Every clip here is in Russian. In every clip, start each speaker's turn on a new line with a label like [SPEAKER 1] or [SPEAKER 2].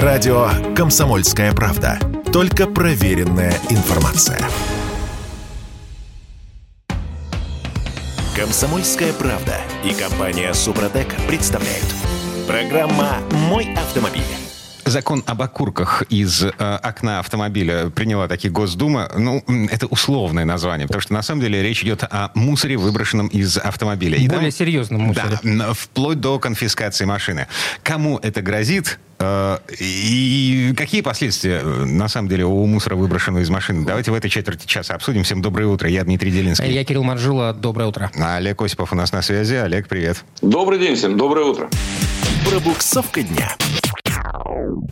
[SPEAKER 1] Радио «Комсомольская правда». Только проверенная информация. «Комсомольская правда» и компания «Супротек» представляют. Программа «Мой автомобиль».
[SPEAKER 2] Закон об окурках из э, окна автомобиля приняла таки Госдума. Ну, это условное название, потому что на самом деле речь идет о мусоре, выброшенном из автомобиля.
[SPEAKER 3] И Более там, серьезном мусоре.
[SPEAKER 2] Да, вплоть до конфискации машины. Кому это грозит? Э, и какие последствия, э, на самом деле, у мусора, выброшенного из машины? Давайте в этой четверти часа обсудим. Всем доброе утро. Я Дмитрий Делинский.
[SPEAKER 3] Я Кирилл Маржула. Доброе утро.
[SPEAKER 2] А Олег Осипов у нас на связи. Олег, привет.
[SPEAKER 4] Добрый день всем. Доброе утро.
[SPEAKER 1] Пробуксовка дня.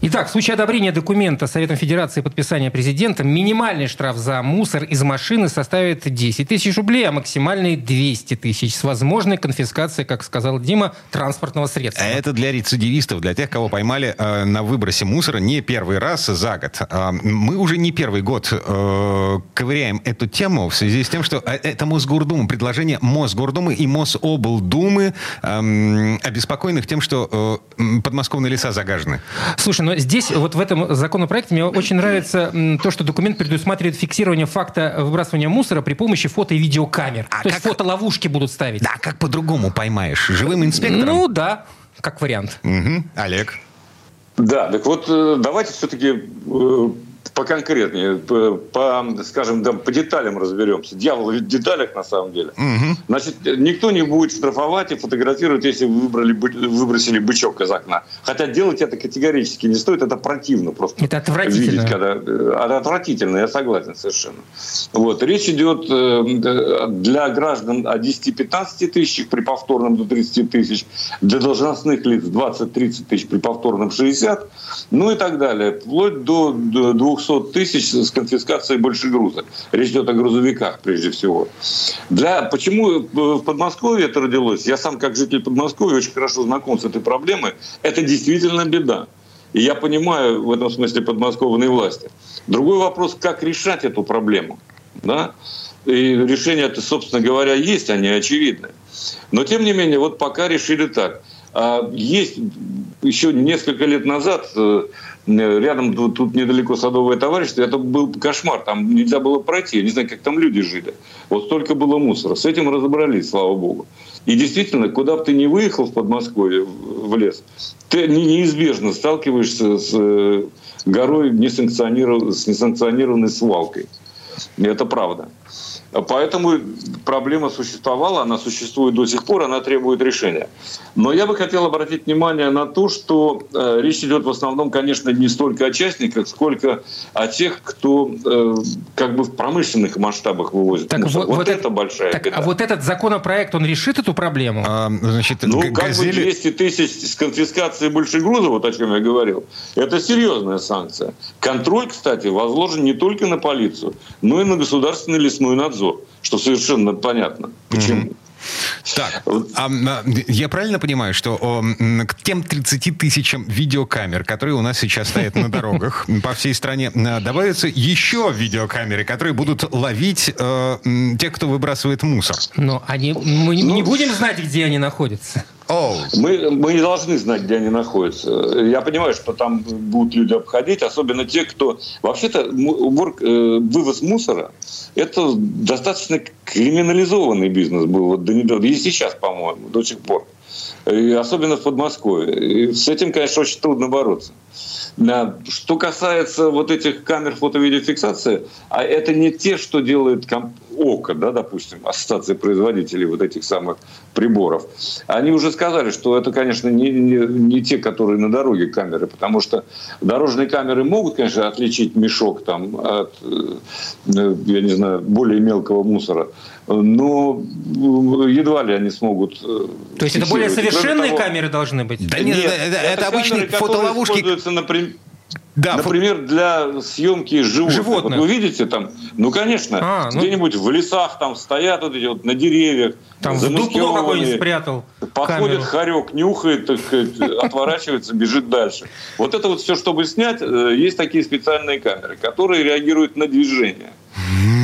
[SPEAKER 3] Итак, в случае одобрения документа Советом Федерации подписания президента, минимальный штраф за мусор из машины составит 10 тысяч рублей, а максимальный 200 тысяч с возможной конфискацией, как сказал Дима, транспортного средства.
[SPEAKER 2] Это для рецидивистов, для тех, кого поймали э, на выбросе мусора не первый раз за год. Э, мы уже не первый год э, ковыряем эту тему в связи с тем, что э, это Мосгордума, предложение Мосгордумы и Мособлдумы, э, обеспокоенных тем, что э, подмосковные леса загажены.
[SPEAKER 3] Слушай, но здесь, вот в этом законопроекте, мне очень нравится то, что документ предусматривает фиксирование факта выбрасывания мусора при помощи фото- и видеокамер. А То как... есть фотоловушки будут ставить.
[SPEAKER 2] Да, как по-другому поймаешь? Живым инспектором?
[SPEAKER 3] Ну да, как вариант.
[SPEAKER 2] Угу. Олег?
[SPEAKER 4] Да, так вот э, давайте все-таки э, поконкретнее, по, по, скажем, да, по деталям разберемся. Дьявол в деталях на самом деле. Угу. Значит, никто не будет штрафовать и фотографировать, если вы выбрали, выбросили бычок из окна. Хотя делать это категорически не стоит, это противно просто.
[SPEAKER 3] Это отвратительно. Видеть, когда,
[SPEAKER 4] это отвратительно, я согласен совершенно. Вот. Речь идет э, для граждан о 10-15 тысячах при повторном до 30 тысяч, для должностных лиц 20-30 тысяч при повторном 60, ну и так далее, вплоть до, до 200 тысяч с конфискацией больше груза. Речь идет о грузовиках прежде всего. Для, почему в Подмосковье это родилось? Я сам как житель Подмосковья очень хорошо знаком с этой проблемой. Это действительно беда. И я понимаю в этом смысле подмосковные власти. Другой вопрос, как решать эту проблему. Да? И решения это, собственно говоря, есть, они очевидны. Но, тем не менее, вот пока решили так. А есть еще несколько лет назад э, рядом тут, недалеко садовое товарищество, это был кошмар, там нельзя было пройти, я не знаю, как там люди жили. Вот столько было мусора. С этим разобрались, слава богу. И действительно, куда бы ты ни выехал в Подмосковье, в лес, ты неизбежно сталкиваешься с э, горой несанкционированной, с несанкционированной свалкой. Это правда. Поэтому проблема существовала, она существует до сих пор, она требует решения. Но я бы хотел обратить внимание на то, что э, речь идет в основном, конечно, не столько о частниках, сколько о тех, кто э, как бы в промышленных масштабах вывозит.
[SPEAKER 3] Так вот, вот, вот это, это большая так, беда. А вот этот законопроект, он решит эту проблему? А,
[SPEAKER 4] значит, ну, как газели... бы 200 тысяч с конфискацией больших грузов, вот о чем я говорил, это серьезная санкция. Контроль, кстати, возложен не только на полицию, но и на государственный лесной надзор надзор, что совершенно понятно. Почему? Mm-hmm.
[SPEAKER 2] Так, а, я правильно понимаю, что о, к тем 30 тысячам видеокамер, которые у нас сейчас стоят на дорогах по всей стране, добавятся еще видеокамеры, которые будут ловить э, тех, кто выбрасывает мусор?
[SPEAKER 3] Но они, мы ну, не будем знать, где они находятся.
[SPEAKER 4] Мы, мы не должны знать, где они находятся. Я понимаю, что там будут люди обходить, особенно те, кто... Вообще-то убор, э, вывоз мусора – это достаточно криминализованный бизнес был вот до недавно. И сейчас, по-моему, до сих пор. И особенно в Подмосковье. И с этим, конечно, очень трудно бороться. Что касается вот этих камер фото-видеофиксации, а это не те, что делает комп- ОКО, да, допустим, ассоциация производителей вот этих самых приборов. Они уже сказали, что это, конечно, не, не, не те, которые на дороге камеры, потому что дорожные камеры могут, конечно, отличить мешок там от, э, я не знаю, более мелкого мусора, но едва ли они смогут
[SPEAKER 3] э, То есть это более совершенные того, камеры должны быть?
[SPEAKER 4] Да нет, нет это, это, это обычные камеры, фотоловушки. Используются, например, да, Например, фо... для съемки животных. животных. Вот вы видите там, ну конечно, а, ну... где-нибудь в лесах там стоят вот эти вот на деревьях.
[SPEAKER 3] Там в дупло какой-нибудь спрятал.
[SPEAKER 4] Подходит камеру. хорек, нюхает, так отворачивается, бежит дальше. Вот это вот все, чтобы снять, э, есть такие специальные камеры, которые реагируют на движение.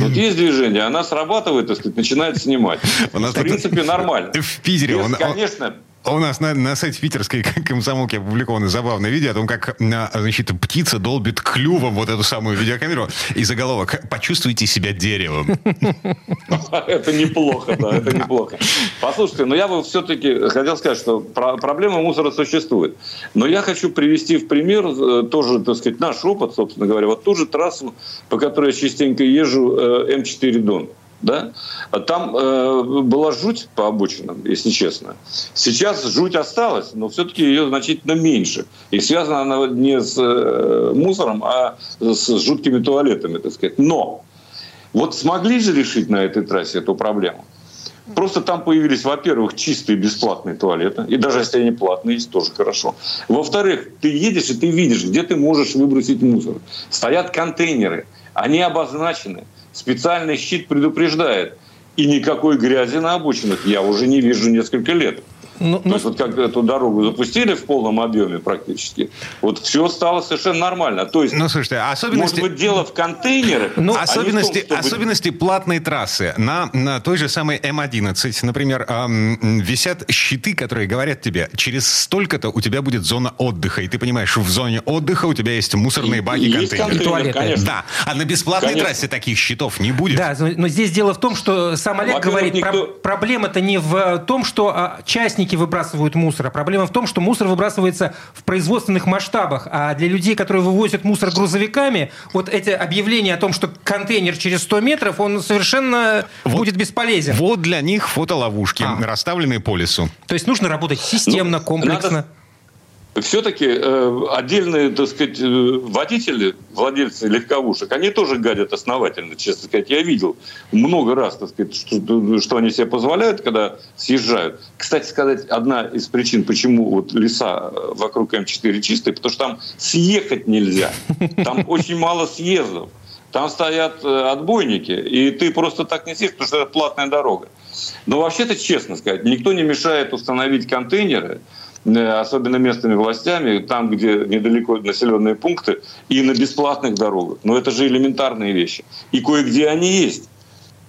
[SPEAKER 4] Вот есть движение, она срабатывает, так сказать, начинает снимать. В принципе, нормально.
[SPEAKER 2] В Питере.
[SPEAKER 4] Конечно,
[SPEAKER 2] У нас на, на сайте питерской комсомолки опубликовано забавное видео о том, как значит, птица долбит клювом вот эту самую видеокамеру. И заголовок «Почувствуйте себя деревом».
[SPEAKER 4] Это неплохо, да, это неплохо. Послушайте, но я бы все-таки хотел сказать, что проблема мусора существует. Но я хочу привести в пример э, тоже, так сказать, наш опыт, собственно говоря. Вот ту же трассу, по которой я частенько езжу, э, М4 Дон да, а там э, была жуть по обочинам, если честно. Сейчас жуть осталась, но все-таки ее значительно меньше. И связана она не с э, мусором, а с жуткими туалетами, так сказать. Но вот смогли же решить на этой трассе эту проблему? Просто там появились, во-первых, чистые бесплатные туалеты. И даже если они платные, есть тоже хорошо. Во-вторых, ты едешь и ты видишь, где ты можешь выбросить мусор. Стоят контейнеры. Они обозначены специальный щит предупреждает. И никакой грязи на обочинах я уже не вижу несколько лет. Ну, То есть вот как эту дорогу запустили в полном объеме практически, вот все стало совершенно нормально. То есть,
[SPEAKER 2] ну, слушайте, особенности...
[SPEAKER 4] может быть, дело в контейнерах,
[SPEAKER 2] ну, а особенности, том, чтобы... особенности платной трассы. На, на той же самой М11, например, эм, висят щиты, которые говорят тебе, через столько-то у тебя будет зона отдыха, и ты понимаешь, в зоне отдыха у тебя есть мусорные баки, и контейнеры.
[SPEAKER 3] контейнер,
[SPEAKER 2] конечно. Да, а на бесплатной конечно. трассе таких щитов не будет.
[SPEAKER 3] Да, но здесь дело в том, что сам Олег говорит, никто... про- проблема-то не в том, что а, частники частники выбрасывают мусор. А проблема в том, что мусор выбрасывается в производственных масштабах. А для людей, которые вывозят мусор грузовиками, вот эти объявления о том, что контейнер через 100 метров, он совершенно вот, будет бесполезен.
[SPEAKER 2] Вот для них фотоловушки, а. расставленные по лесу.
[SPEAKER 3] То есть нужно работать системно, ну, комплексно.
[SPEAKER 4] Надо все-таки э, отдельные, так сказать, э, водители, владельцы легковушек, они тоже гадят основательно, честно сказать. Я видел много раз, так сказать, что, что они себе позволяют, когда съезжают. Кстати сказать, одна из причин, почему вот леса вокруг М4 чистые, потому что там съехать нельзя. Там очень мало съездов. Там стоят э, отбойники, и ты просто так не съездишь, потому что это платная дорога. Но вообще-то, честно сказать, никто не мешает установить контейнеры, Э, особенно местными властями, там, где недалеко населенные пункты, и на бесплатных дорогах. Но это же элементарные вещи. И кое-где они есть.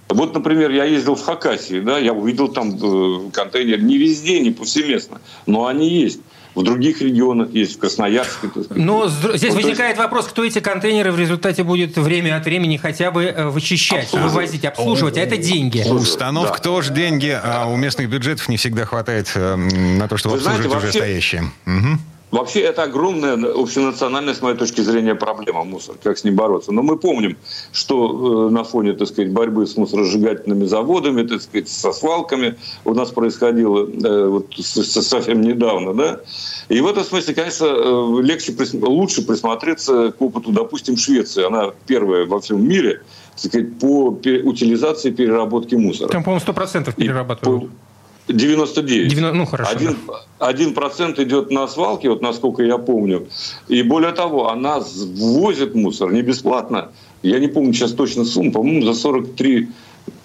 [SPEAKER 4] Вот, например, я ездил в Хакасию, да, я увидел там э, контейнер не везде, не повсеместно, но они есть в других регионах есть, в Красноярске.
[SPEAKER 3] Но здесь вот, возникает есть... вопрос, кто эти контейнеры в результате будет время от времени хотя бы э, вычищать, вывозить, обслуживать, а это деньги.
[SPEAKER 2] Установка да. тоже деньги, а у местных бюджетов не всегда хватает э, на то, чтобы Вы обслуживать знаете, вообще... уже стоящие. Угу.
[SPEAKER 4] Вообще это огромная общенациональная, с моей точки зрения, проблема мусор, как с ним бороться. Но мы помним, что э, на фоне, так сказать, борьбы с мусоросжигательными заводами, так сказать, со свалками у нас происходило э, вот, совсем недавно, да. И в этом смысле, конечно, э, легче, лучше присмотреться к опыту, допустим, Швеции. Она первая во всем мире, так сказать, по утилизации переработки мусора.
[SPEAKER 3] Там, по-моему, 100% перерабатывают. И
[SPEAKER 4] 99.
[SPEAKER 3] 90, ну, хорошо.
[SPEAKER 4] Один, один процент идет на свалке, вот насколько я помню. И более того, она ввозит мусор не бесплатно. Я не помню сейчас точно сумму, по-моему, за 43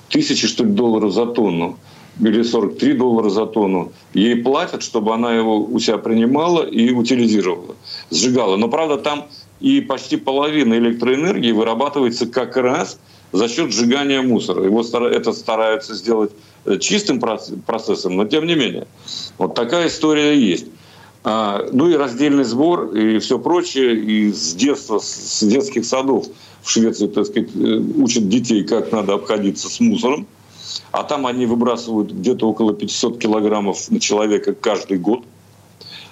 [SPEAKER 4] тысячи, что ли, долларов за тонну. Или 43 доллара за тонну. Ей платят, чтобы она его у себя принимала и утилизировала, сжигала. Но, правда, там и почти половина электроэнергии вырабатывается как раз за счет сжигания мусора. Его это стараются сделать чистым процессом, но тем не менее. Вот такая история есть. А, ну и раздельный сбор и все прочее. И с детства, с детских садов в Швеции, так сказать, э, учат детей, как надо обходиться с мусором. А там они выбрасывают где-то около 500 килограммов на человека каждый год.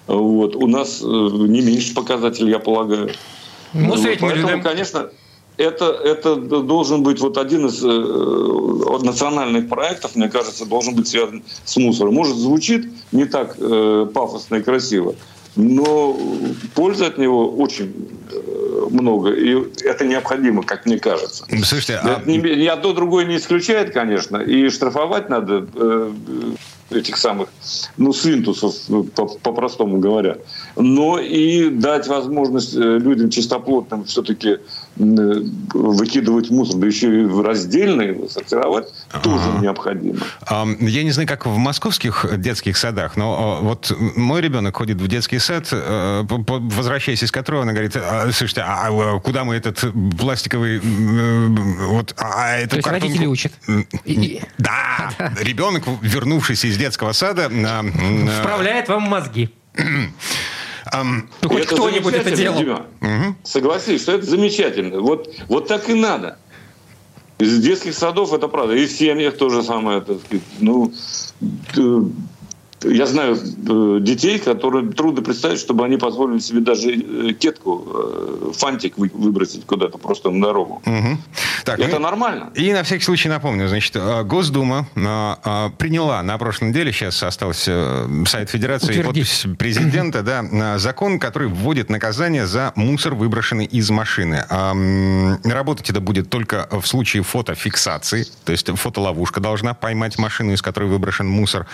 [SPEAKER 4] Вот. У нас э, не меньше показатель, я полагаю.
[SPEAKER 3] Ну, вот.
[SPEAKER 4] Поэтому, конечно, это, это должен быть вот один из э, национальных проектов, мне кажется, должен быть связан с мусором. Может, звучит не так э, пафосно и красиво, но пользы от него очень много, и это необходимо, как мне кажется.
[SPEAKER 2] Слушайте, а...
[SPEAKER 4] ни, ни одно другое не исключает, конечно, и штрафовать надо э, этих самых, ну, свинтусов, ну, по-простому говоря, но и дать возможность э, людям чистоплотным все-таки выкидывать мусор, да еще и в раздельно его сортировать, тоже необходимо.
[SPEAKER 2] Я не знаю, как в московских детских садах, но вот мой ребенок ходит в детский сад, э, возвращаясь из которого, она говорит, «А, слушайте, а, а куда мы этот пластиковый... Вот,
[SPEAKER 3] а это То есть родители учат?
[SPEAKER 2] Да, ребенок, вернувшись из детского сада... а, а,
[SPEAKER 3] Вправляет вам мозги. Ну, хоть кто-нибудь это делал.
[SPEAKER 4] Дима. Согласись, что это замечательно. Вот, вот так и надо. Из детских садов это правда. И в семьях тоже самое. Так сказать. Ну, я знаю э, детей, которые трудно представить, чтобы они позволили себе даже э, кетку, э, фантик вы- выбросить куда-то просто на дорогу.
[SPEAKER 2] мгм. Так,
[SPEAKER 4] Это
[SPEAKER 2] ну,
[SPEAKER 4] нормально.
[SPEAKER 2] И на всякий случай напомню, значит, Госдума приняла на прошлой неделе, сейчас остался сайт Федерации и
[SPEAKER 3] Утвердить.
[SPEAKER 2] подпись президента, да, закон, который вводит наказание за мусор, выброшенный из машины. Работать это будет только в случае фотофиксации, то есть фотоловушка должна поймать машину, из которой выброшен мусор.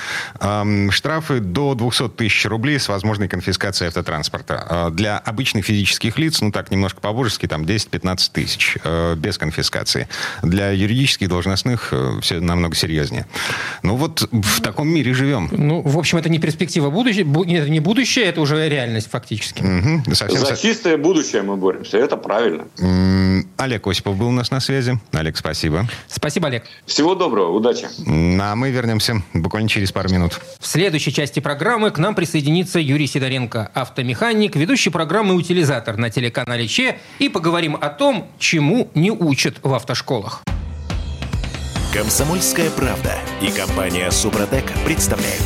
[SPEAKER 2] Штрафы до 200 тысяч рублей с возможной конфискацией автотранспорта. А, Для обычных физических лиц, ну так, немножко по-божески, там 10-15 тысяч э, без конфискации. Для юридических должностных все намного серьезнее. Ну вот в таком мире живем.
[SPEAKER 3] Ну, в общем, это не перспектива будущего, это не будущее, это уже реальность фактически.
[SPEAKER 2] Совсем
[SPEAKER 4] За чистое будущее мы боремся. Это правильно.
[SPEAKER 2] Олег Осипов был у нас на связи. Олег, спасибо.
[SPEAKER 3] Спасибо, Олег.
[SPEAKER 4] Всего доброго, удачи.
[SPEAKER 2] А мы вернемся буквально через пару минут.
[SPEAKER 3] В следующей части программы к нам присоединится Юрий Сидоренко, автомеханик, ведущий программы «Утилизатор» на телеканале ЧЕ, и поговорим о том, чему не учат в автошколах.
[SPEAKER 1] Комсомольская правда и компания Супротек представляют.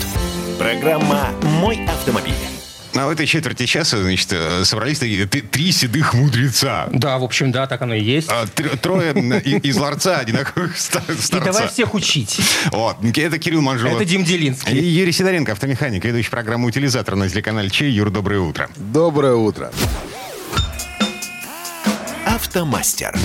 [SPEAKER 1] Программа «Мой автомобиль».
[SPEAKER 2] А в этой четверти часа, значит, э, собрались такие три седых мудреца.
[SPEAKER 3] Да, в общем, да, так оно и есть.
[SPEAKER 2] А, тр- Трое и- из ларца, одинаковых ста-
[SPEAKER 3] И
[SPEAKER 2] старца.
[SPEAKER 3] давай всех учить.
[SPEAKER 2] Вот. Это Кирилл Манжулов.
[SPEAKER 3] Это Дим
[SPEAKER 2] И
[SPEAKER 3] Делинский.
[SPEAKER 2] Юрий Сидоренко, автомеханик, ведущий программу «Утилизатор» на телеканале Чей. Юр, доброе утро.
[SPEAKER 5] Доброе утро.
[SPEAKER 1] Автомастер.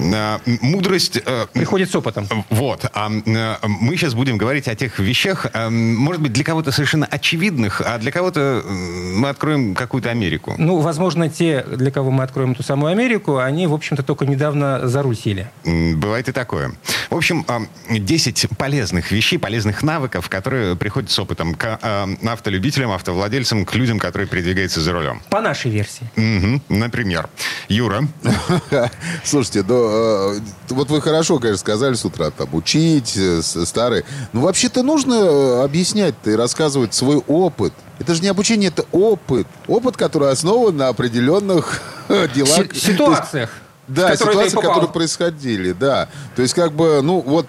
[SPEAKER 2] А, Мудрость... э,
[SPEAKER 3] Приходит с опытом.
[SPEAKER 2] Вот. А, э, мы сейчас будем говорить о тех вещах, э, может быть, для кого-то совершенно очевидных, а для кого-то мы откроем какую-то Америку.
[SPEAKER 3] Ну, возможно, те, для кого мы откроем ту самую Америку, они, в общем-то, только недавно за руль сели.
[SPEAKER 2] Бывает и такое. В общем, а, 10 полезных вещей, полезных навыков, которые приходят с опытом к а, автолюбителям, автовладельцам, к людям, которые передвигаются за рулем.
[SPEAKER 3] По нашей версии.
[SPEAKER 2] Мгм. Например, Юра.
[SPEAKER 5] Слушайте, да, э, вот вы хорошо, конечно, сказали с утра, там, учить э, старые. Ну, вообще-то нужно э, объяснять-то и рассказывать свой опыт. Это же не обучение, это опыт. Опыт, который основан на определенных делах.
[SPEAKER 3] Ситуациях.
[SPEAKER 5] Да, ситуации, которые происходили, да. То есть, как бы, ну, вот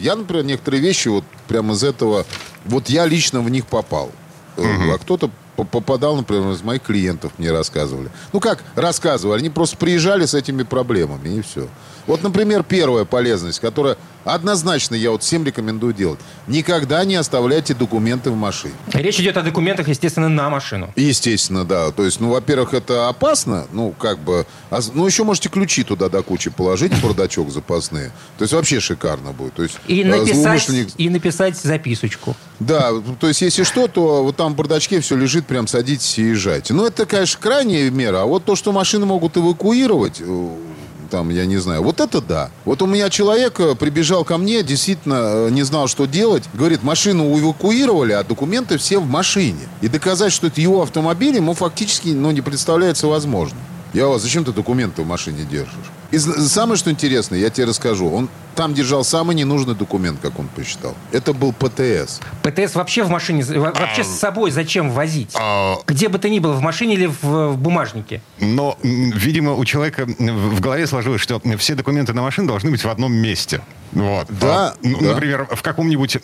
[SPEAKER 5] я, например, некоторые вещи вот прямо из этого, вот я лично в них попал. Э, А кто-то попадал, например, из моих клиентов мне рассказывали. Ну как рассказывали, они просто приезжали с этими проблемами и все. Вот, например, первая полезность, которая однозначно я вот всем рекомендую делать. Никогда не оставляйте документы в машине.
[SPEAKER 3] Речь идет о документах, естественно, на машину.
[SPEAKER 5] Естественно, да. То есть, ну, во-первых, это опасно, ну, как бы... а ну, еще можете ключи туда до кучи положить, бардачок запасные. То есть, вообще шикарно будет. То есть,
[SPEAKER 3] И
[SPEAKER 5] э,
[SPEAKER 3] написать,
[SPEAKER 5] злоумышленник-
[SPEAKER 3] и написать записочку.
[SPEAKER 5] Да, то есть, если что, то вот там в бардачке все лежит, прям садитесь и езжайте. Ну, это, конечно, крайняя мера. А вот то, что машины могут эвакуировать, э, там, я не знаю, вот это да. Вот у меня человек э, прибежал ко мне, действительно э, не знал, что делать. Говорит, машину эвакуировали, а документы все в машине. И доказать, что это его автомобиль, ему фактически ну, не представляется возможным. Я вас, зачем ты документы в машине держишь? И самое, что интересное, я тебе расскажу. Он там держал самый ненужный документ, как он посчитал. Это был ПТС.
[SPEAKER 3] ПТС вообще в машине, во- вообще с собой зачем возить?
[SPEAKER 2] А,
[SPEAKER 3] Где бы ты ни был, в машине или в, в бумажнике.
[SPEAKER 2] Но, видимо, у человека в голове сложилось, что все документы на машину должны быть в одном месте. Вот.
[SPEAKER 5] Да,
[SPEAKER 2] А, ну,
[SPEAKER 5] да.
[SPEAKER 2] Например, в каком-нибудь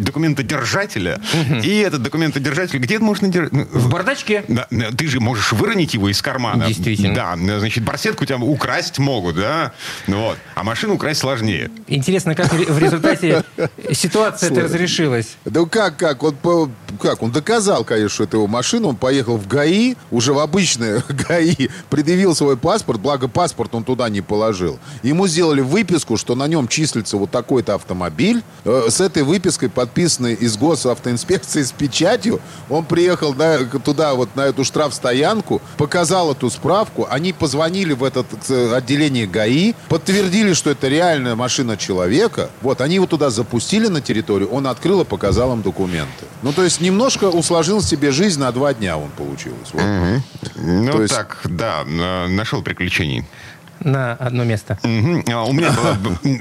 [SPEAKER 2] документодержателе. И этот документодержатель где можно держать?
[SPEAKER 3] В бардачке.
[SPEAKER 2] Да, ты же можешь выронить его из кармана.
[SPEAKER 3] Действительно.
[SPEAKER 2] Да, значит, барсетку тебя украсть могут, да? Ну Вот. А машину украсть сложнее.
[SPEAKER 3] Интересно, как в результате ситуация
[SPEAKER 5] Сложно.
[SPEAKER 3] разрешилась.
[SPEAKER 5] Да как, как? Он, как? Он доказал, конечно, что это его машина. Он поехал в ГАИ, уже в обычное ГАИ, предъявил свой паспорт, благо паспорт он туда не положил. Ему сделали выписку, что на нем числится вот такой-то автомобиль. Э, С этой выпиской, подписанной из госавтоинспекции с печатью, он приехал на- туда, вот на эту штрафстоянку, показал эту справку. Они позвонили в это отделение ГАИ, подтвердили, что это реальная машина человека. Вот, они его туда запустили на территорию, он открыл и показал им документы. Ну, то есть немножко усложнил себе жизнь на два дня он получилось. Вот.
[SPEAKER 2] Ну
[SPEAKER 5] То есть-
[SPEAKER 2] так, да, нашел приключений.
[SPEAKER 3] На одно место.
[SPEAKER 2] А У меня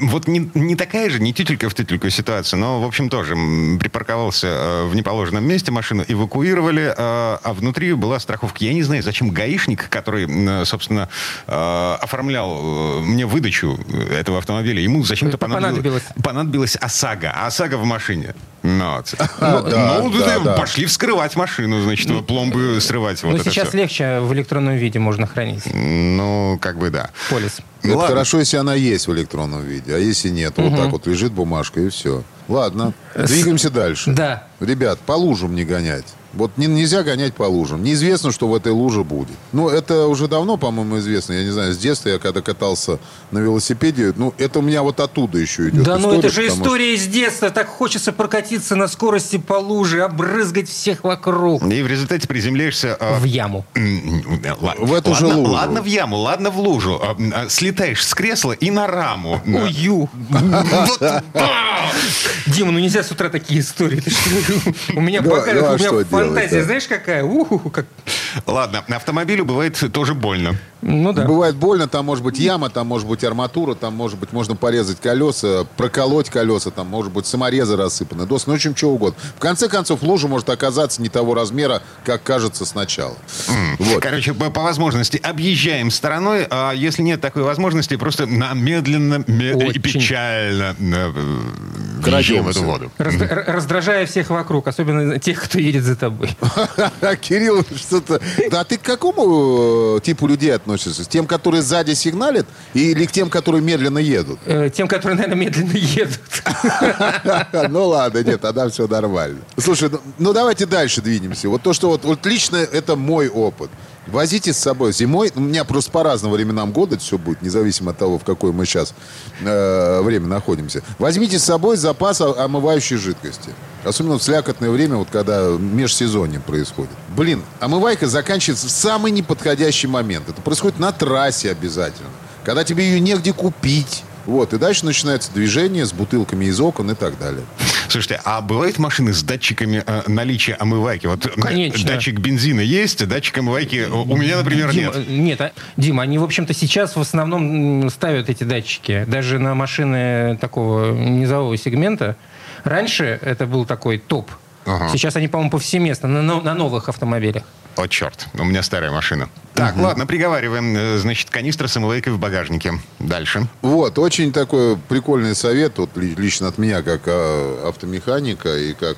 [SPEAKER 2] вот не, не такая же, не тютелька в тютельку ситуация, но, в общем, тоже припарковался э, в неположенном месте, машину эвакуировали, э, а внутри была страховка. Я не знаю, зачем гаишник, который, м, собственно, э, оформлял э, мне выдачу этого автомобиля, ему зачем-то понадобилось,
[SPEAKER 3] Понадобилось.
[SPEAKER 2] понадобилась ОСАГО, а ОСАГО в машине. Ну, вот.
[SPEAKER 5] А,
[SPEAKER 2] Ну,
[SPEAKER 5] да,
[SPEAKER 2] ну,
[SPEAKER 5] да,
[SPEAKER 2] да, пошли вскрывать машину, значит, пломбы срывать. Вот
[SPEAKER 3] Но
[SPEAKER 2] это
[SPEAKER 3] Ну, сейчас
[SPEAKER 2] всё.
[SPEAKER 3] легче в электронном виде можно хранить.
[SPEAKER 2] Ну, как бы да.
[SPEAKER 3] Полис.
[SPEAKER 5] Это
[SPEAKER 2] Ладно.
[SPEAKER 5] хорошо, если она есть в электронном виде. А если нет, вот так вот лежит бумажка и все. Ладно, двигаемся дальше.
[SPEAKER 3] Да.
[SPEAKER 5] Ребят, по лужам не гонять. Вот не- нельзя гонять по лужам. Неизвестно, что в этой луже будет. Ну, это уже давно, по-моему, известно. Я не знаю, с детства я когда катался на велосипеде, ну, это у меня вот оттуда еще идет
[SPEAKER 3] Да ну
[SPEAKER 5] история,
[SPEAKER 3] это же
[SPEAKER 5] потому что-
[SPEAKER 3] история из детства. Так хочется прокатиться на скорости по луже, обрызгать всех вокруг.
[SPEAKER 2] И в результате приземляешься... а,
[SPEAKER 3] В яму.
[SPEAKER 2] М, ладно.
[SPEAKER 5] В эту же
[SPEAKER 2] Ладно-
[SPEAKER 5] лужу.
[SPEAKER 2] Ладно в яму, ладно в лужу. А, а, Слетаешь с кресла и на раму.
[SPEAKER 3] Ую. Дима, ну нельзя с утра такие истории. У меня
[SPEAKER 5] Ну,
[SPEAKER 3] фантазия, знаешь, какая? Уху, как...
[SPEAKER 2] Ладно, автомобилю бывает тоже больно.
[SPEAKER 3] Ну да.
[SPEAKER 5] Бывает больно, там может быть яма, там может быть арматура, там может быть можно порезать колеса, проколоть колеса, там может быть саморезы рассыпаны, доски, ну, в общем, что угодно. В конце концов, лужа может оказаться не того размера, как кажется сначала. Вот.
[SPEAKER 2] Короче, по, по возможности объезжаем стороной, а если нет такой возможности, просто на медленно ме- и печально э, въезжаем в эту воду.
[SPEAKER 3] Раздражая всех вокруг, особенно тех, кто едет за тобой.
[SPEAKER 5] Кирилл, что-то... Да ты к какому э, типу людей относишься? Тем, которые сзади сигналят, или к тем, которые медленно едут?
[SPEAKER 3] Э, Тем, которые, наверное, медленно едут.
[SPEAKER 5] Ну ладно, нет, тогда все нормально. Слушай, ну, ну давайте дальше двинемся. Вот то, что вот лично это мой опыт. Возите с собой зимой, у меня просто по разным временам года все будет, независимо от того, в какое мы сейчас э, время находимся. Возьмите с собой запас омывающей жидкости. Особенно в слякотное время, вот когда межсезонье происходит. Блин, омывайка заканчивается в самый неподходящий момент. Это происходит на трассе обязательно. Когда тебе ее негде купить. Вот, и дальше начинается движение с бутылками из окон и так далее.
[SPEAKER 2] Слушайте, а бывают машины с датчиками э, наличия омывайки? Вот э,
[SPEAKER 3] Конечно.
[SPEAKER 2] датчик бензина есть, датчик омывайки у меня, например,
[SPEAKER 3] Дима,
[SPEAKER 2] нет.
[SPEAKER 3] Нет, а- Дима, они, в общем-то, сейчас в основном ставят эти датчики. Даже на машины такого низового сегмента. Раньше это был такой топ.
[SPEAKER 2] Ага.
[SPEAKER 3] Сейчас они, по-моему, повсеместно на, на новых автомобилях.
[SPEAKER 2] О, черт, у меня старая машина. Так, ладно, приговариваем. Э, Значит, канистра с омывайкой в багажнике. Дальше.
[SPEAKER 5] Вот, очень такой прикольный совет, вот ли- лично от меня, как а, автомеханика и как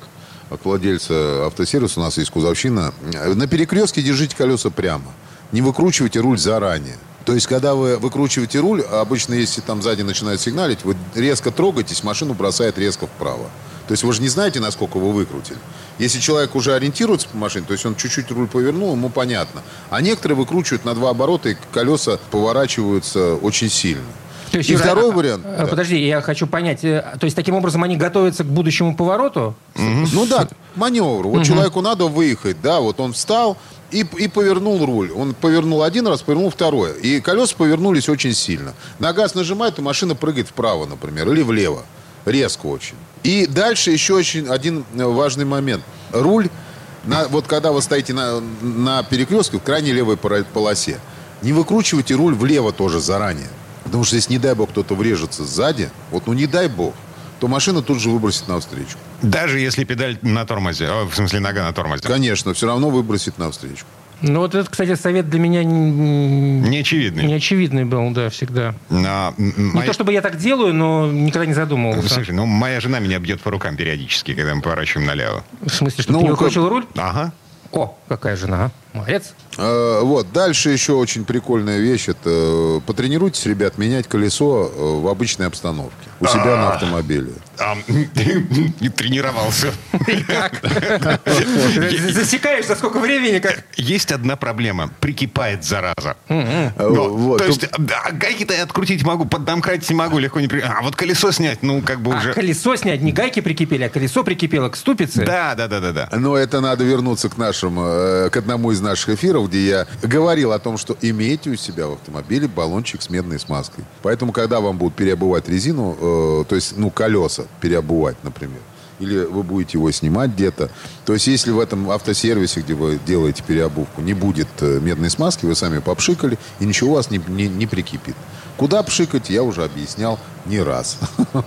[SPEAKER 5] от владельца автосервиса, у нас есть кузовщина. На перекрестке держите колеса прямо. Не выкручивайте руль заранее. То есть, когда вы выкручиваете руль, обычно, если там сзади начинает сигналить, вы резко трогаетесь, машину бросает резко вправо. То есть вы же не знаете, насколько вы выкрутили. Если человек уже ориентируется по машине, то есть он чуть-чуть руль повернул, ему понятно. А некоторые выкручивают на два оборота, и колеса поворачиваются очень сильно.
[SPEAKER 3] То есть,
[SPEAKER 5] и
[SPEAKER 3] Юра,
[SPEAKER 5] второй
[SPEAKER 3] а-
[SPEAKER 5] вариант.
[SPEAKER 3] а,
[SPEAKER 5] да.
[SPEAKER 3] Подожди, я хочу понять. э, То есть, таким образом, они готовятся к будущему повороту?
[SPEAKER 5] Ну да, к маневру. Вот человеку надо выехать, да, вот он встал и, и повернул руль. Он повернул один раз, повернул второй. И колеса повернулись очень сильно. На газ нажимает, и машина прыгает вправо, например, или влево. Резко очень. И дальше еще очень один э, важный момент. Руль, на- вот когда вы стоите на, на перекрестке, в крайней левой полосе, не выкручивайте руль влево тоже заранее. Потому что если, не дай бог, кто-то врежется сзади, вот ну не дай бог, то машина тут же выбросит навстречу.
[SPEAKER 2] Даже если педаль на тормозе, а, в смысле нога на тормозе.
[SPEAKER 5] Конечно, все равно выбросит навстречу.
[SPEAKER 3] Ну, вот это, кстати, совет для меня
[SPEAKER 2] Неочевидный.
[SPEAKER 3] неочевидный был, да, всегда.
[SPEAKER 2] М,
[SPEAKER 3] Не
[SPEAKER 2] моя-
[SPEAKER 3] то, чтобы я так делаю, но никогда не задумывался.
[SPEAKER 2] Слушай, ну моя жена меня бьет по рукам периодически, когда мы поворачиваем налево.
[SPEAKER 3] В смысле, что
[SPEAKER 5] Ну,
[SPEAKER 3] ты не выкручивал руль?
[SPEAKER 2] Ага.
[SPEAKER 3] О, какая жена, а? Молодец.
[SPEAKER 5] Э, вот, дальше еще очень прикольная вещь. Это э, потренируйтесь, ребят, менять колесо э, в обычной обстановке. У себя на автомобиле.
[SPEAKER 2] А, не тренировался.
[SPEAKER 3] Засекаешь, за сколько времени, как...
[SPEAKER 2] Есть одна проблема. Прикипает зараза.
[SPEAKER 5] Вот,
[SPEAKER 2] то есть, гайки-то я открутить могу, поддомкратить не могу, легко не. А вот колесо снять, ну, как бы
[SPEAKER 3] А
[SPEAKER 2] уже...
[SPEAKER 3] колесо снять, не гайки прикипели, а колесо прикипело к ступице.
[SPEAKER 2] Да, да, да, да, да.
[SPEAKER 5] Но это надо вернуться к нашему, э, к одному из наших эфиров, где я говорил о том, что имейте у себя в автомобиле баллончик с медной смазкой. Поэтому, когда вам будут переобувать резину, э, то есть, ну, колеса переобувать, например, или вы будете его снимать где-то. То есть, если в этом автосервисе, где вы делаете переобувку, не будет э, медной смазки, вы сами попшикали, и ничего у вас не, не, не прикипит. Куда пшикать, я уже объяснял не раз.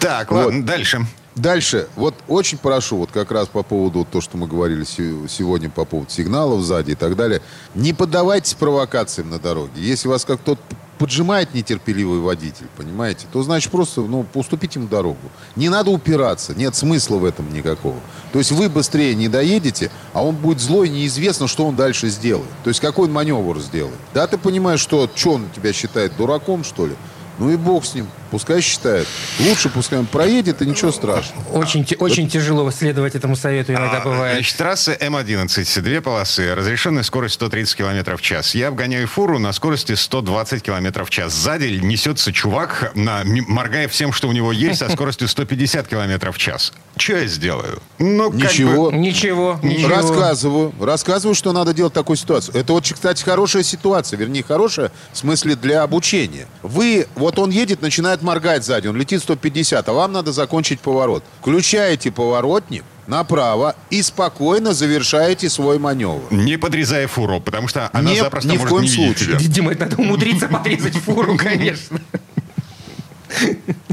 [SPEAKER 2] Так, ладно, вот. дальше.
[SPEAKER 5] Дальше, вот очень прошу, вот как раз по поводу то, что мы говорили сегодня по поводу сигналов сзади и так далее, не поддавайтесь провокациям на дороге. Если вас как тот поджимает нетерпеливый водитель, понимаете, то значит просто, ну, уступите ему дорогу. Не надо упираться, нет смысла в этом никакого. То есть вы быстрее не доедете, а он будет злой, неизвестно, что он дальше сделает. То есть какой он маневр сделает. Да, ты понимаешь, что, что он тебя считает дураком, что ли? Ну и бог с ним. Пускай считает. Лучше пускай он проедет, и ничего страшного.
[SPEAKER 3] Очень, очень тяжело следовать этому совету иногда а, бывает.
[SPEAKER 2] Значит, трасса М11, две полосы, разрешенная скорость 130 км в час. Я обгоняю фуру на скорости 120 км в час. Сзади несется чувак, на, моргая всем, что у него есть, со скоростью 150 км в час. Что я сделаю?
[SPEAKER 5] Ну, ничего.
[SPEAKER 3] Бы... Ничего. Ничего.
[SPEAKER 5] Рассказываю. Рассказываю, что надо делать такую ситуацию. Это вот, кстати, хорошая ситуация. Вернее, хорошая в смысле для обучения. Вы, вот он едет, начинает начинает моргать сзади, он летит 150, а вам надо закончить поворот. Включаете поворотник, направо и спокойно завершаете свой маневр.
[SPEAKER 2] Не подрезая фуру, потому что она
[SPEAKER 5] не,
[SPEAKER 2] запросто
[SPEAKER 5] ни
[SPEAKER 2] может
[SPEAKER 5] в коем
[SPEAKER 2] не
[SPEAKER 5] случае.
[SPEAKER 2] Тебя.
[SPEAKER 3] Дима, это надо умудриться подрезать фуру, конечно.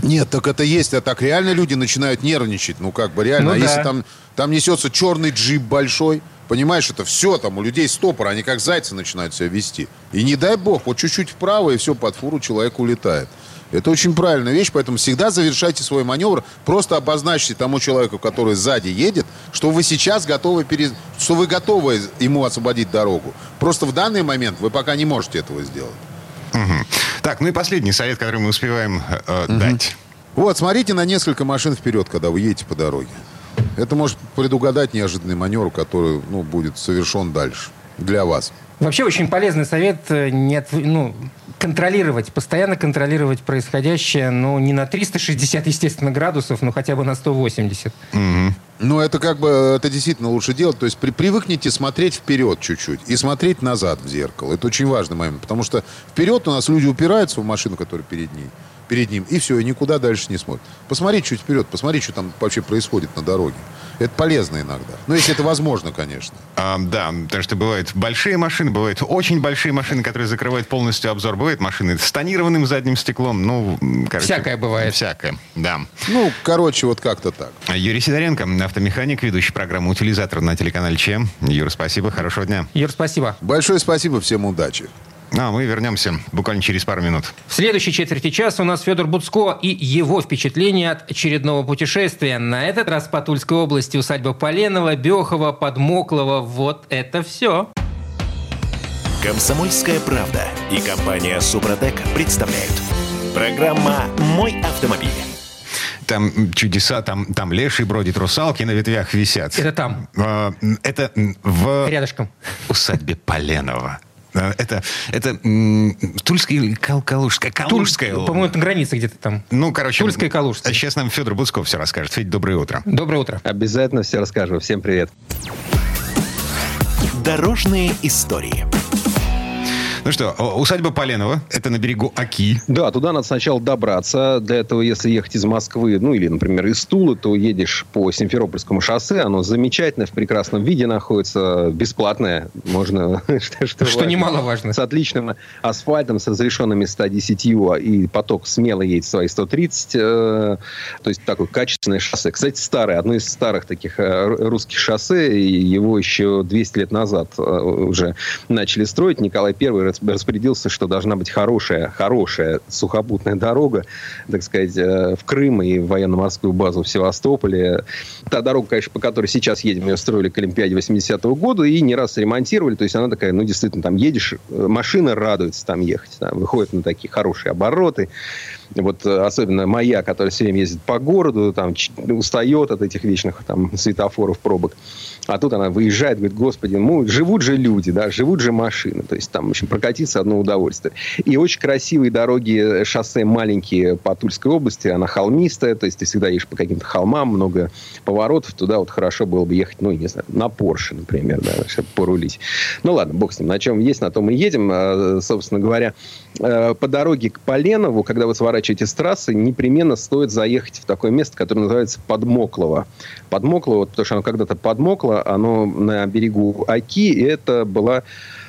[SPEAKER 5] Нет, так это есть, а так реально люди начинают нервничать, ну как бы реально. Ну, а да. если там, там несется черный джип большой, понимаешь, это все, там у людей стопор, они как зайцы начинают себя вести. И не дай бог, вот чуть-чуть вправо, и все, под фуру человек улетает. Это очень правильная вещь, поэтому всегда завершайте свой маневр, просто обозначьте тому человеку, который сзади едет, что вы сейчас готовы, перез... что вы готовы ему освободить дорогу. Просто в данный момент вы пока не можете этого сделать.
[SPEAKER 2] Угу. Так, ну и последний совет, который мы успеваем э, угу. дать.
[SPEAKER 5] Вот, смотрите на несколько машин вперед, когда вы едете по дороге. Это может предугадать неожиданный маневр, который ну, будет совершен дальше для вас.
[SPEAKER 3] Вообще очень полезный совет э, не от, ну, контролировать, постоянно контролировать происходящее, ну, не на 360, естественно, градусов, но хотя бы на 180. Угу.
[SPEAKER 5] Ну, это как бы, это действительно лучше делать. То есть при, привыкните смотреть вперед чуть-чуть и смотреть назад в зеркало. Это очень важный момент, потому что вперед у нас люди упираются в машину, которая перед ней перед ним, и все, и никуда дальше не смотрит. Посмотри чуть вперед, посмотри, что там вообще происходит на дороге. Это полезно иногда. Ну, если это возможно, конечно.
[SPEAKER 2] А, да, потому что бывают большие машины, бывают очень большие машины, которые закрывают полностью обзор. Бывают машины с тонированным задним стеклом. Ну,
[SPEAKER 3] короче, всякое бывает.
[SPEAKER 2] Всякое, да.
[SPEAKER 5] Ну, короче, вот как-то так.
[SPEAKER 2] Юрий Сидоренко, автомеханик, ведущий программы «Утилизатор» на телеканале ЧЕМ. Юр, спасибо, хорошего дня.
[SPEAKER 3] Юр, спасибо.
[SPEAKER 5] Большое спасибо, всем удачи.
[SPEAKER 2] А мы вернемся буквально через пару минут.
[SPEAKER 3] В следующей четверти часа у нас Федор Буцко и его впечатления от очередного путешествия. На этот раз по Тульской области усадьба Поленова, Бехова, Подмоклова. Вот это все.
[SPEAKER 1] Комсомольская правда и компания Супротек представляют. Программа «Мой автомобиль».
[SPEAKER 2] Там чудеса, там, там леший бродит, русалки на ветвях висят.
[SPEAKER 3] Это там.
[SPEAKER 2] А, это в...
[SPEAKER 3] Рядышком.
[SPEAKER 2] Усадьбе Поленова. Э, это, это Тульская или Кал Калужская? Калужская.
[SPEAKER 3] Туль, по-моему, на границе где-то там.
[SPEAKER 2] Ну, короче.
[SPEAKER 3] Тульская и Калужская.
[SPEAKER 2] Сейчас нам Федор Буцков все расскажет. Федь, доброе утро.
[SPEAKER 3] Доброе утро.
[SPEAKER 6] Обязательно все расскажу. Всем привет.
[SPEAKER 1] Дорожные истории.
[SPEAKER 2] Ну что, усадьба Поленова, это на берегу Оки.
[SPEAKER 6] Да, туда надо сначала добраться. Для этого, если ехать из Москвы, ну или, например, из Тулы, то едешь по Симферопольскому шоссе. Оно замечательно, в прекрасном виде находится, бесплатное. Можно,
[SPEAKER 3] что, что, что немаловажно.
[SPEAKER 6] С отличным асфальтом, с разрешенными 110 и поток смело едет свои 130. Э, то есть такое качественное шоссе. Кстати, старое, одно из старых таких э, русских шоссе. Его еще 200 лет назад э, уже начали строить. Николай I распорядился, что должна быть хорошая, хорошая сухопутная дорога, так сказать, э, в Крым и в военно-морскую базу в Севастополе. Та дорога, конечно, по которой сейчас едем, ее строили к Олимпиаде 80-го года и не раз ремонтировали. То есть она такая, ну, действительно, там едешь, э, машина радуется там ехать. Да, выходит на такие хорошие обороты вот э, особенно моя, которая все время ездит по городу, там устает от этих вечных там светофоров, пробок. А тут она выезжает, говорит, господи, ну, живут же люди, да, живут же машины. То есть там, в общем, прокатиться одно удовольствие. И очень красивые дороги, шоссе маленькие по Тульской области, она холмистая, то есть ты всегда едешь по каким-то холмам, много поворотов, туда вот хорошо было бы ехать, ну, не знаю, на Порше, например, да, чтобы порулить. Ну, ладно, бог с ним, на чем есть, на том и едем. А, собственно говоря, э, по дороге к Поленову, когда вы сворачиваете с трассы, непременно стоит заехать в такое место, которое называется Подмоклово. Подмоклово, потому что оно когда-то подмокло, оно на берегу Оки, и это была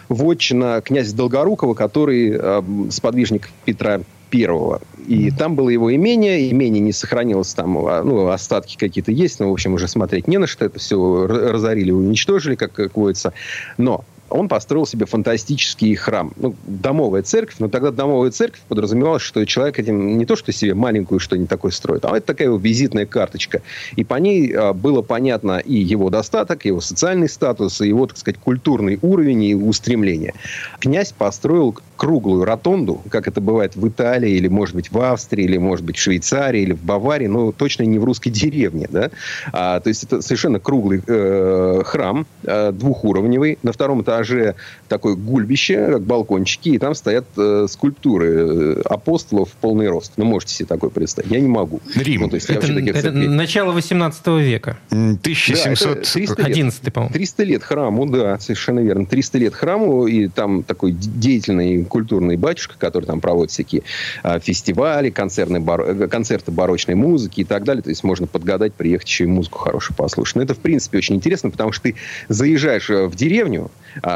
[SPEAKER 6] вотчина князя Долгорукова, который э, сподвижник Петра Первого. И там было его имение, имение не сохранилось, там а, ну, остатки какие-то есть, но, в общем, уже смотреть не на что, это все разорили, уничтожили, как, как водится. Но он построил себе фантастический храм. Ну, домовая церковь, но тогда домовая церковь подразумевалась, что человек этим не то, что себе маленькую что-нибудь такое строит, а это такая его визитная карточка. И по ней а, было понятно и его достаток, и его социальный статус, и его, так сказать, культурный уровень и устремления. Князь построил круглую ротонду, как это бывает в Италии, или, может быть, в Австрии, или, может быть, в Швейцарии, или в Баварии, но точно не в русской деревне. Да? А, то есть это совершенно круглый э, храм, э, двухуровневый. На втором этаже такое гульбище, как балкончики, и там стоят э, скульптуры э, апостолов в полный рост. Ну, можете себе такое представить. Я не могу.
[SPEAKER 3] Рим. Ну, то есть, это это церквей... начало 18 века.
[SPEAKER 2] 1711,
[SPEAKER 3] да, по-моему.
[SPEAKER 6] 300 лет храму, да, совершенно верно. 300 лет храму, и там такой деятельный культурный батюшка, который там проводит всякие а, фестивали, концертные бар... Э, концерты барочной музыки и так далее. То есть можно подгадать, приехать еще и музыку хорошую послушать. Но это, в принципе, очень интересно, потому что ты заезжаешь э, в деревню,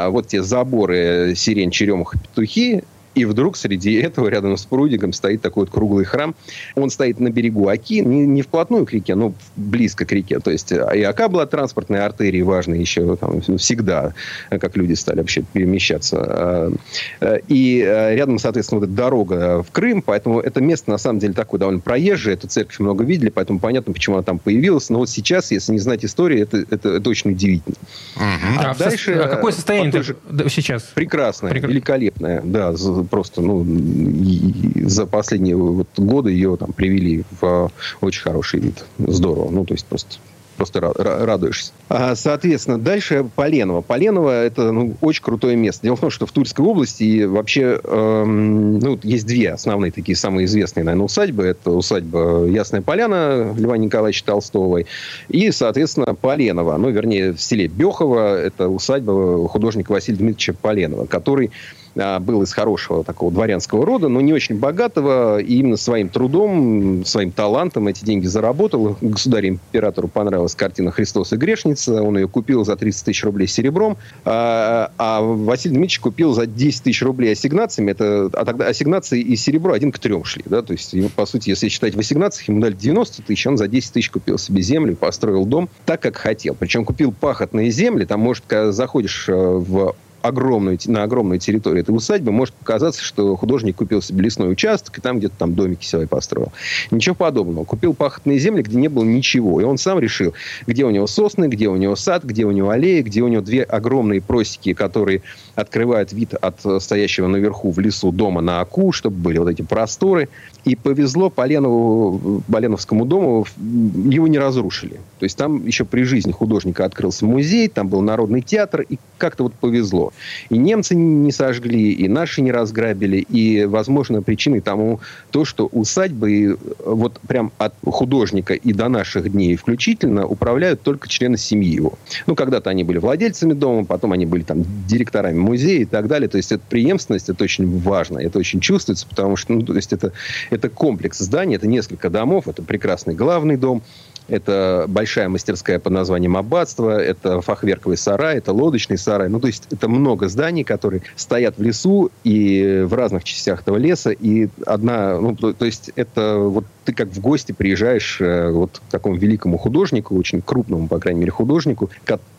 [SPEAKER 6] вот те заборы, сирень, черемуха, петухи, и вдруг среди этого, рядом с прудиком, стоит такой вот круглый храм. Он стоит на берегу Оки, не, не вплотную к реке, но близко к реке. То есть и Ока была транспортной артерией важной еще там, всегда, как люди стали вообще перемещаться. А, и а, рядом, соответственно, вот эта дорога в Крым, поэтому это место, на самом деле, такое довольно проезжее. Эту церковь много видели, поэтому понятно, почему она там появилась. Но вот сейчас, если не знать истории, это, это, это очень удивительно.
[SPEAKER 3] Угу. А, а дальше... А какое состояние тоже сейчас?
[SPEAKER 6] Прекрасное, Прекра... великолепное. Да, просто ну, за последние вот годы ее там привели в очень хороший вид. Здорово. Ну, то есть просто просто радуешься. А, соответственно, дальше Поленово. Поленово – это ну, очень крутое место. Дело в том, что в Тульской области вообще эм, ну, есть две основные такие самые известные, наверное, усадьбы. Это усадьба Ясная Поляна Льва Николаевича Толстого и, соответственно, Поленово. Ну, вернее, в селе Бехово – это усадьба художника Василия Дмитриевича Поленова, который а, был из хорошего такого дворянского рода, но не очень богатого, и именно своим трудом, своим талантом эти деньги заработал. Государю-императору понравилась картина «Христос и грешница», он ее купил за 30 тысяч рублей серебром, а, а Василий Дмитриевич купил за 10 тысяч рублей ассигнациями, это, а тогда ассигнации и серебро один к трем шли, да, то есть, по сути, если считать в ассигнациях, ему дали 90 тысяч, он за 10 тысяч купил себе землю, построил дом так, как хотел. Причем купил пахотные земли, там, может, когда заходишь э, в огромную, на огромной территории этой усадьбы, может показаться, что художник купил себе лесной участок и там где-то там домики свои построил. Ничего подобного. Купил пахотные земли, где не было ничего. И он сам решил, где у него сосны, где у него сад, где у него аллеи, где у него две огромные просеки, которые открывают вид от стоящего наверху в лесу дома на Аку, чтобы были вот эти просторы. И повезло Поленову, Поленовскому дому, его не разрушили. То есть там еще при жизни художника открылся музей, там был народный театр, и как-то вот повезло. И немцы не сожгли, и наши не разграбили, и, возможно, причиной тому то, что усадьбы вот прям от художника и до наших дней включительно управляют только члены семьи его. Ну, когда-то они были владельцами дома, потом они были там директорами музея и так далее. То есть эта преемственность, это очень важно, это очень чувствуется, потому что, ну, то есть это это комплекс зданий, это несколько домов, это прекрасный главный дом, это большая мастерская под названием Аббатство, это фахверковый сарай, это лодочный сарай. Ну, то есть это много зданий, которые стоят в лесу и в разных частях этого леса. И одна, ну, то, то есть это вот ты как в гости приезжаешь э, вот к такому великому художнику, очень крупному, по крайней мере, художнику,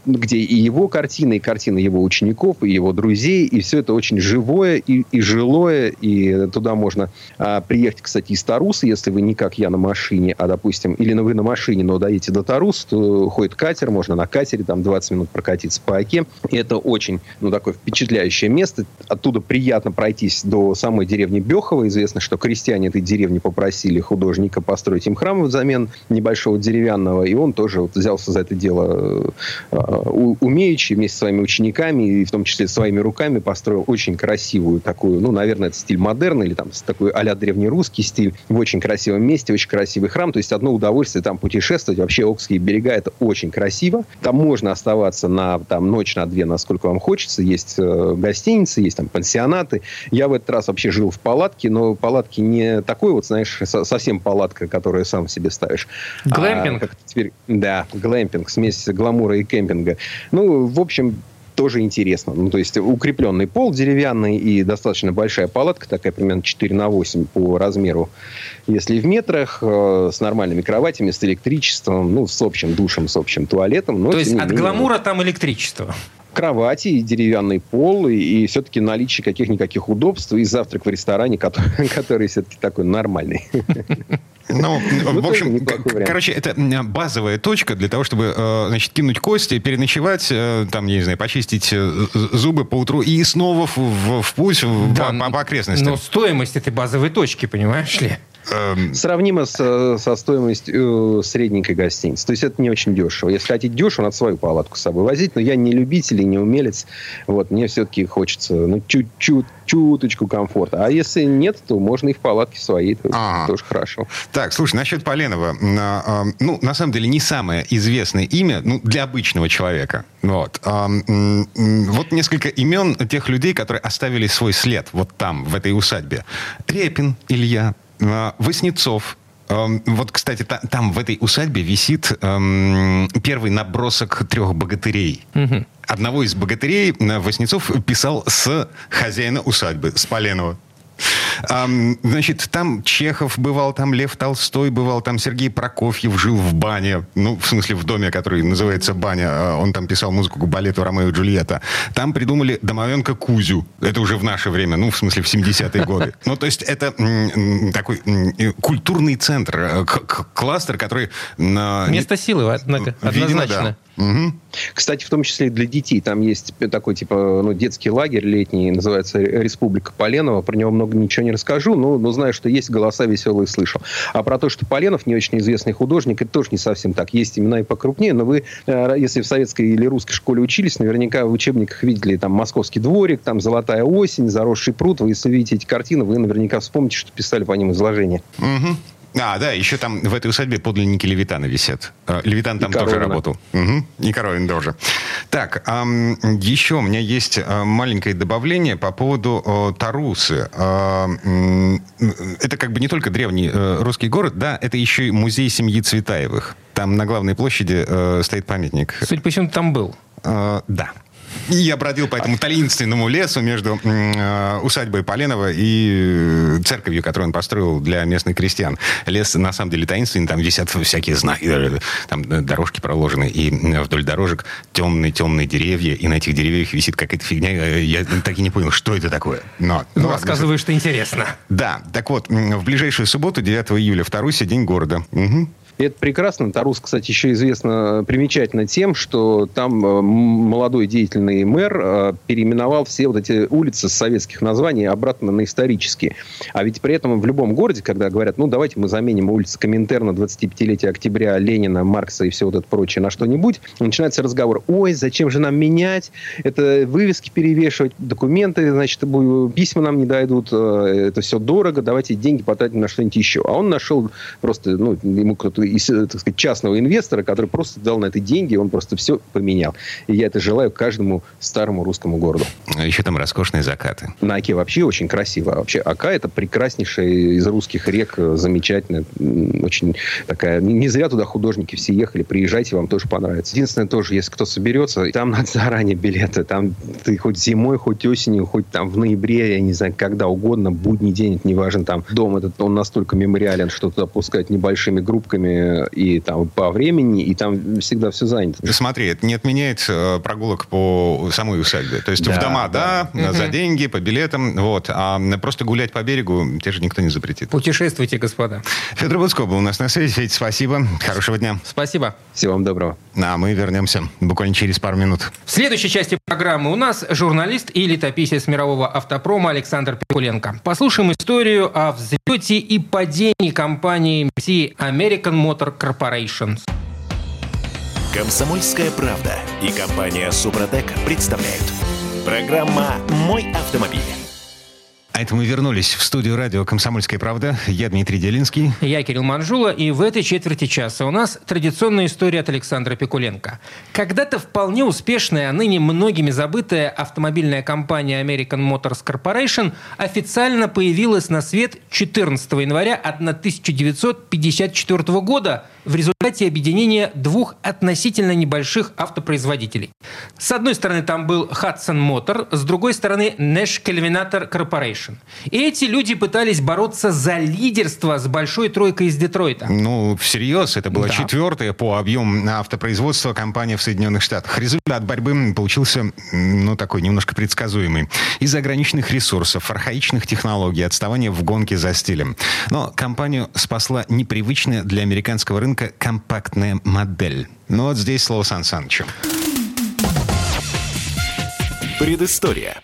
[SPEAKER 6] где и его картины, и картины его учеников, и его друзей, и все это очень живое и, и жилое, и туда можно а, приехать, кстати, из Таруса, если вы не как я на машине, а, допустим, или вы на машине, но доедете до Тарус, то ходит катер, можно на катере там 20 минут прокатиться по Оке, и это очень, ну, такое впечатляющее место, оттуда приятно пройтись до самой деревни Бехова, известно, что крестьяне этой деревни попросили художника художника построить. Им храм взамен небольшого деревянного, и он тоже вот взялся за это дело э, умеючи вместе с своими учениками, и в том числе своими руками построил очень красивую такую, ну, наверное, это стиль модерн или там такой а-ля древнерусский стиль в очень красивом месте, очень красивый храм, то есть одно удовольствие там путешествовать, вообще Окские берега это очень красиво, там можно оставаться на там ночь, на две, насколько вам хочется, есть э, гостиницы, есть там пансионаты, я в этот раз вообще жил в палатке, но палатки не такой вот, знаешь, совсем палатка, которую сам себе ставишь.
[SPEAKER 3] Глэмпинг?
[SPEAKER 6] А, теперь, да, глэмпинг, смесь гламура и кемпинга. Ну, в общем, тоже интересно. Ну, то есть укрепленный пол деревянный и достаточно большая палатка, такая примерно 4 на 8 по размеру, если в метрах, э, с нормальными кроватями, с электричеством, ну, с общим душем, с общим туалетом.
[SPEAKER 3] Но, то есть от менее, гламура там электричество?
[SPEAKER 6] Кровати, и деревянный пол, и, и все-таки наличие каких-никаких удобств, и завтрак в ресторане, который, который все-таки такой нормальный.
[SPEAKER 2] Ну, ну, в общем, короче, это базовая точка для того, чтобы, э, значит, кинуть кости, переночевать, э, там, я не знаю, почистить э, зубы по утру и снова в, в путь да, по, по окрестностям.
[SPEAKER 3] Но стоимость этой базовой точки, понимаешь ли?
[SPEAKER 6] Эм... Сравнимо с, со стоимостью средненькой гостиницы. То есть это не очень дешево. Если хотите дешево, надо свою палатку с собой возить. Но я не любитель и не умелец. Вот, мне все-таки хочется ну, чуть-чуть чуточку комфорта. А если нет, то можно и в палатке своей. То ага. тоже хорошо.
[SPEAKER 2] Так, слушай, насчет Поленова. А, ну, на самом деле, не самое известное имя ну, для обычного человека. Вот. Вот несколько имен тех людей, которые оставили свой след вот там, в этой усадьбе. Репин Илья, Воснецов, вот, кстати, там в этой усадьбе висит эм, первый набросок трех богатырей. Угу. Одного из богатырей Воснецов писал с хозяина усадьбы, с Поленова. Значит, там Чехов бывал, там Лев Толстой бывал, там Сергей Прокофьев жил в бане. Ну, в смысле, в доме, который называется «Баня». А он там писал музыку к балету «Ромео и Джульетта». Там придумали домовенка Кузю. Это уже в наше время, ну, в смысле, в 70-е годы. Ну, то есть это такой культурный центр, э, кластер, который...
[SPEAKER 3] Место силы, однозначно.
[SPEAKER 6] Угу. Кстати, в том числе и для детей. Там есть такой, типа, ну, детский лагерь летний, называется «Республика Поленова». Про него много ничего не расскажу, но, но знаю, что есть голоса веселые слышал. А про то, что Поленов не очень известный художник, это тоже не совсем так. Есть имена и покрупнее, но вы, э, если в советской или русской школе учились, наверняка в учебниках видели там «Московский дворик», там «Золотая осень», «Заросший пруд». Вы, если видите эти картины, вы наверняка вспомните, что писали по ним изложение.
[SPEAKER 2] Угу. А, да, еще там в этой усадьбе подлинники Левитана висят. Э, Левитан там тоже работал. Угу. И Коровин тоже. Так, еще у меня есть э, маленькое добавление по поводу э, Тарусы. Э, э, это как бы не только древний э, русский город, да, это еще и музей семьи Цветаевых. Там на главной площади э, стоит памятник.
[SPEAKER 3] Судя по всему, там был.
[SPEAKER 2] Э, да. Я бродил по этому таинственному лесу между э, усадьбой Поленова и церковью, которую он построил для местных крестьян. Лес, на самом деле, таинственный. Там висят всякие знаки. Э, там э, дорожки проложены. И вдоль дорожек темные-темные деревья. И на этих деревьях висит какая-то фигня. Э, я так и не понял, что это такое.
[SPEAKER 3] Но, ну, рассказываю, что интересно.
[SPEAKER 2] Да. Так вот, в ближайшую субботу, 9 июля, в Тарусе, День города. Угу.
[SPEAKER 6] И это прекрасно. Тарус, кстати, еще известно примечательно тем, что там э, молодой деятельный мэр э, переименовал все вот эти улицы с советских названий обратно на исторические. А ведь при этом в любом городе, когда говорят, ну, давайте мы заменим улицы Коминтерна, 25-летия октября, Ленина, Маркса и все вот это прочее на что-нибудь, начинается разговор. Ой, зачем же нам менять? Это вывески перевешивать, документы, значит, письма нам не дойдут, э, это все дорого, давайте деньги потратим на что-нибудь еще. А он нашел просто, ну, ему кто-то так сказать, частного инвестора, который просто дал на это деньги, он просто все поменял. И я это желаю каждому старому русскому городу.
[SPEAKER 2] А еще там роскошные закаты.
[SPEAKER 6] На Оке вообще очень красиво. А вообще Ока это прекраснейшая из русских рек, замечательная, очень такая... Не зря туда художники все ехали, приезжайте, вам тоже понравится. Единственное тоже, если кто соберется, там надо заранее билеты, там ты хоть зимой, хоть осенью, хоть там в ноябре, я не знаю, когда угодно, будний день, это не важно, там дом этот, он настолько мемориален, что туда пускать небольшими группками и там по времени, и там всегда все занято.
[SPEAKER 2] Смотри, это не отменяет э, прогулок по самой усадьбе. То есть да, в дома, да, да за деньги, по билетам, вот. А просто гулять по берегу тебе же никто не запретит.
[SPEAKER 3] Путешествуйте, господа.
[SPEAKER 2] Федор Буцко был у нас на связи. Федь, спасибо. Хорошего дня.
[SPEAKER 3] Спасибо.
[SPEAKER 6] Всего вам доброго.
[SPEAKER 2] А мы вернемся буквально через пару минут.
[SPEAKER 3] В следующей части программы у нас журналист и летописец мирового автопрома Александр Пикуленко. Послушаем историю о взлете и падении компании MC American Motor Corporation.
[SPEAKER 1] Комсомольская правда и компания Супротек представляют. Программа «Мой автомобиль».
[SPEAKER 2] А это мы вернулись в студию радио «Комсомольская правда». Я Дмитрий Делинский.
[SPEAKER 3] Я Кирилл Манжула. И в этой четверти часа у нас традиционная история от Александра Пикуленко. Когда-то вполне успешная, а ныне многими забытая автомобильная компания American Motors Corporation официально появилась на свет 14 января 1954 года в результате объединения двух относительно небольших автопроизводителей. С одной стороны там был Hudson Motor, с другой стороны Nash Kelvinator Corporation. И эти люди пытались бороться за лидерство с большой тройкой из Детройта.
[SPEAKER 2] Ну, всерьез, это была да. четвертая по объему автопроизводства компания в Соединенных Штатах. Результат борьбы получился, ну, такой немножко предсказуемый. Из-за ограниченных ресурсов, архаичных технологий, отставания в гонке за стилем. Но компанию спасла непривычная для американского рынка рынка компактная модель. Ну вот здесь слово Сан Санычу.
[SPEAKER 1] Предыстория.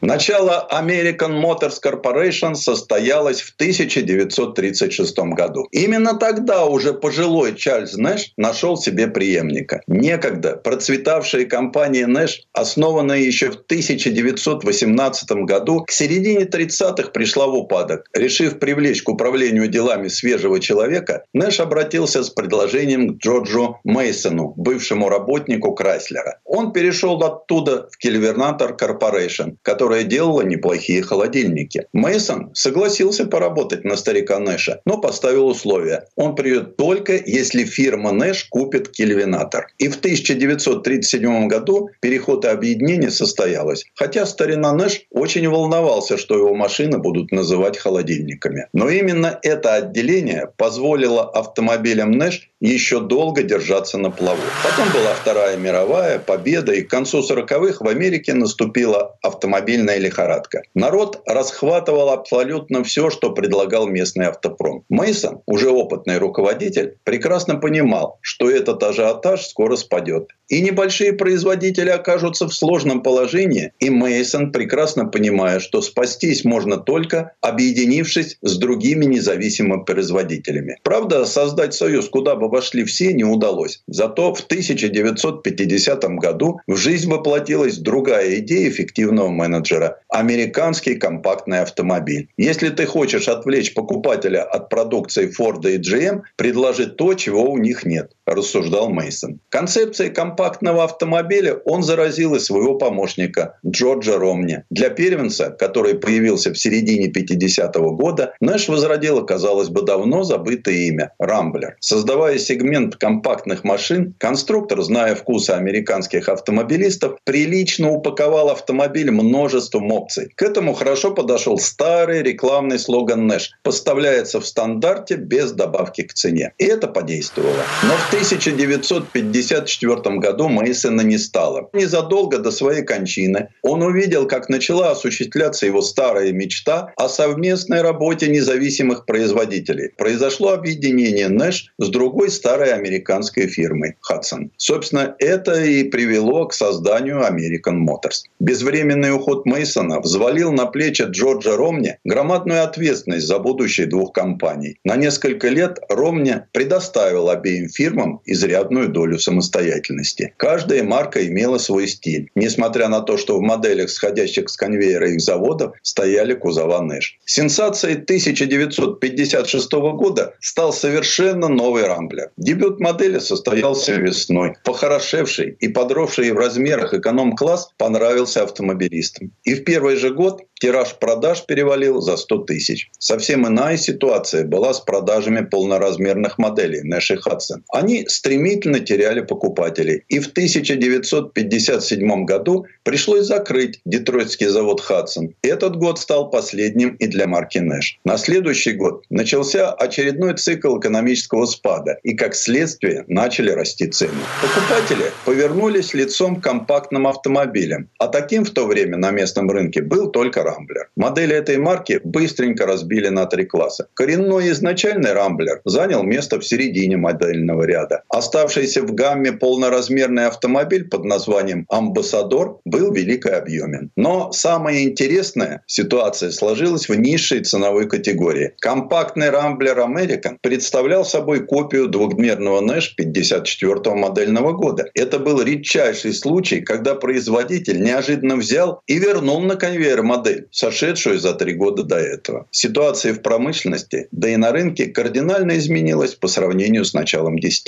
[SPEAKER 7] Начало American Motors Corporation состоялось в 1936 году. Именно тогда уже пожилой Чарльз Нэш нашел себе преемника. Некогда процветавшая компания Нэш, основанная еще в 1918 году, к середине 30-х пришла в упадок. Решив привлечь к управлению делами свежего человека, Нэш обратился с предложением к Джорджу Мейсону, бывшему работнику Крайслера. Он перешел оттуда в Кельвернатор Corporation, который которая делала неплохие холодильники. Мейсон согласился поработать на старика Нэша, но поставил условия. Он придет только, если фирма Нэш купит кельвинатор. И в 1937 году переход и объединение состоялось. Хотя старина Нэш очень волновался, что его машины будут называть холодильниками. Но именно это отделение позволило автомобилям Нэш еще долго держаться на плаву. Потом была Вторая мировая, победа, и к концу 40-х в Америке наступила автомобиль автомобильная лихорадка. Народ расхватывал абсолютно все, что предлагал местный автопром. Мейсон, уже опытный руководитель, прекрасно понимал, что этот ажиотаж скоро спадет. И небольшие производители окажутся в сложном положении, и Мейсон, прекрасно понимая, что спастись можно только объединившись с другими независимыми производителями. Правда, создать союз, куда бы вошли все, не удалось. Зато в 1950 году в жизнь воплотилась другая идея эффективного менеджера американский компактный автомобиль. Если ты хочешь отвлечь покупателя от продукции Ford и GM, предложи то, чего у них нет, рассуждал Мейсон. Концепцией компактного автомобиля он заразил и своего помощника Джорджа Ромни. Для первенца, который появился в середине 50-го года, Нэш возродила, казалось бы, давно забытое имя – Рамблер. Создавая сегмент компактных машин, конструктор, зная вкусы американских автомобилистов, прилично упаковал автомобиль множеством опций. К этому хорошо подошел старый рекламный слоган Nash. Поставляется в стандарте без добавки к цене. И это подействовало. Но в 1954 году Мейсона не стало. Незадолго до своей кончины он увидел, как начала осуществляться его старая мечта о совместной работе независимых производителей. Произошло объединение Nash с другой старой американской фирмой Hudson. Собственно, это и привело к созданию American Motors. Безвременный уход Мейсона взвалил на плечи Джорджа Ромни громадную ответственность за будущее двух компаний. На несколько лет Ромни предоставил обеим фирмам изрядную долю самостоятельности. Каждая марка имела свой стиль, несмотря на то, что в моделях, сходящих с конвейера их заводов, стояли кузова Нэш. Сенсацией 1956 года стал совершенно новый Рамблер. Дебют модели состоялся весной. Похорошевший и подросший в размерах эконом-класс понравился автомобилистам. И в первый же год тираж продаж перевалил за 100 тысяч. Совсем иная ситуация была с продажами полноразмерных моделей Nash и Hudson. Они стремительно теряли покупателей. И в 1957 году пришлось закрыть детройтский завод «Хадсон». Этот год стал последним и для марки «Нэш». На следующий год начался очередной цикл экономического спада, и как следствие начали расти цены. Покупатели повернулись лицом к компактным автомобилям, а таким в то время на местном рынке был только «Рамблер». Модели этой марки быстренько разбили на три класса. Коренной изначальный «Рамблер» занял место в середине модельного ряда. Оставшийся в гамме полноразмерный автомобиль под названием «Амбассадор» был великообъемен. Но самое интересное, ситуация сложилась в низшей ценовой категории. Компактный «Рамблер American» представлял собой копию двухдверного Nash 54 модельного года. Это был редчайший случай, когда производитель неожиданно взял и вернул на конвейер модель, сошедшую за три года до этого. Ситуация в промышленности, да и на рынке кардинально изменилась по сравнению с началом десятилетия.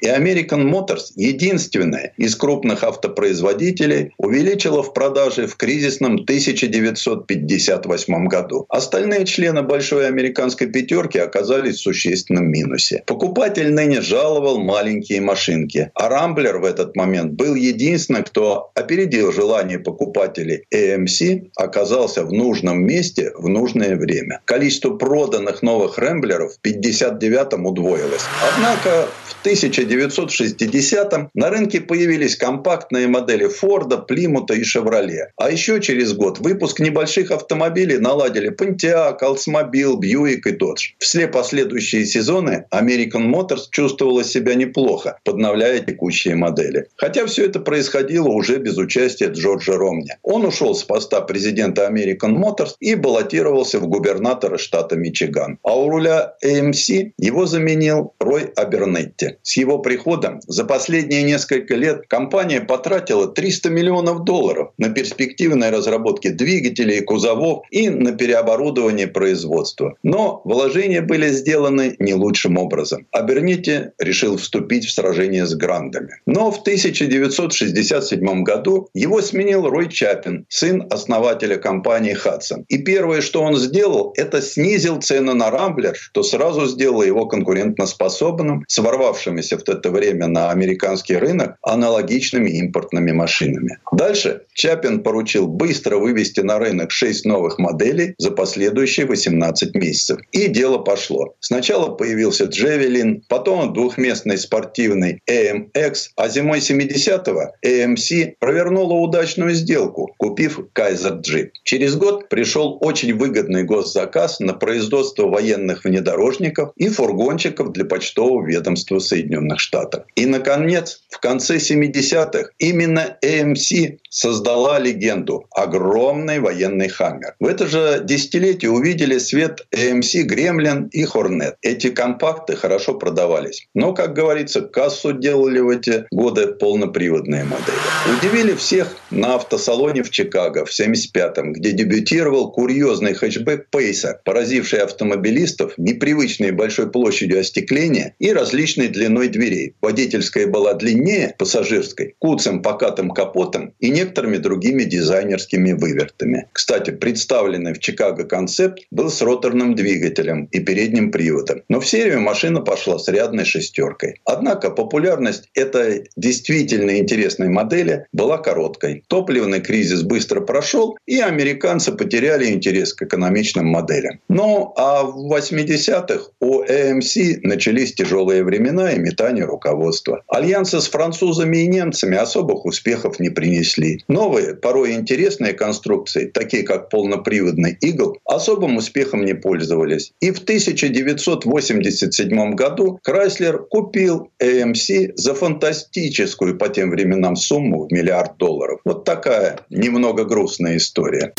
[SPEAKER 7] И American Motors, единственная из крупных автопроизводителей, увеличила в продаже в кризисном 1958 году. Остальные члены большой американской пятерки оказались в существенном минусе. Покупатель ныне жаловал маленькие машинки, а Рамблер в этот момент был единственным, кто опередил желание покупателей AMC, оказался в нужном месте в нужное время. Количество проданных новых Рэмблеров в 59-м удвоилось. Однако 1960-м на рынке появились компактные модели Форда, Плимута и Шевроле. А еще через год выпуск небольших автомобилей наладили Pontiac, Oldsmobile, Buick и Dodge. Все последующие сезоны American Motors чувствовала себя неплохо, подновляя текущие модели. Хотя все это происходило уже без участия Джорджа Ромни. Он ушел с поста президента American Motors и баллотировался в губернатора штата Мичиган. А у руля AMC его заменил Рой Абернетти. С его приходом за последние несколько лет компания потратила 300 миллионов долларов на перспективные разработки двигателей и кузовов и на переоборудование производства. Но вложения были сделаны не лучшим образом. Абернетти решил вступить в сражение с грандами. Но в 1967 году его сменил Рой Чапин, сын основателя компании Hudson. И первое, что он сделал, это снизил цены на Рамблер, что сразу сделало его конкурентоспособным с ворвавшимися в это время на американский рынок аналогичными импортными машинами. Дальше Чапин поручил быстро вывести на рынок 6 новых моделей за последующие 18 месяцев. И дело пошло. Сначала появился Джевелин, потом двухместный спортивный AMX, а зимой 70-го AMC провернула удачную сделку, купив Kaiser Jeep. Через год пришел очень выгодный госзаказ на производство военных внедорожников и фургончиков для почтового ведомства Соединенных Штатов. И, наконец, в конце 70-х именно AMC создала легенду – огромный военный «Хаммер». В это же десятилетие увидели свет AMC «Гремлин» и «Хорнет». Эти компакты хорошо продавались. Но, как говорится, кассу делали в эти годы полноприводные модели. Удивили всех на автосалоне в Чикаго в 75-м, где дебютировал курьезный хэтчбэк «Пейсер», поразивший автомобилистов непривычной большой площадью остекления и различной длиной дверей. Водительская была длиннее пассажирской, куцым покатым капотом и некоторыми другими дизайнерскими вывертами. Кстати, представленный в Чикаго концепт был с роторным двигателем и передним приводом. Но в серию машина пошла с рядной шестеркой. Однако популярность этой действительно интересной модели была короткой. Топливный кризис быстро прошел, и американцы потеряли интерес к экономичным моделям. Ну, а в 80-х у AMC начались тяжелые времена и метание руководства. Альянсы с французами и немцами особых успехов не принесли. Новые, порой интересные конструкции, такие как полноприводный Eagle, особым успехом не пользовались. И в 1987 году Крайслер купил AMC за фантастическую по тем временам сумму в миллиард долларов. Вот такая немного грустная история.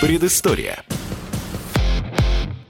[SPEAKER 1] Предыстория.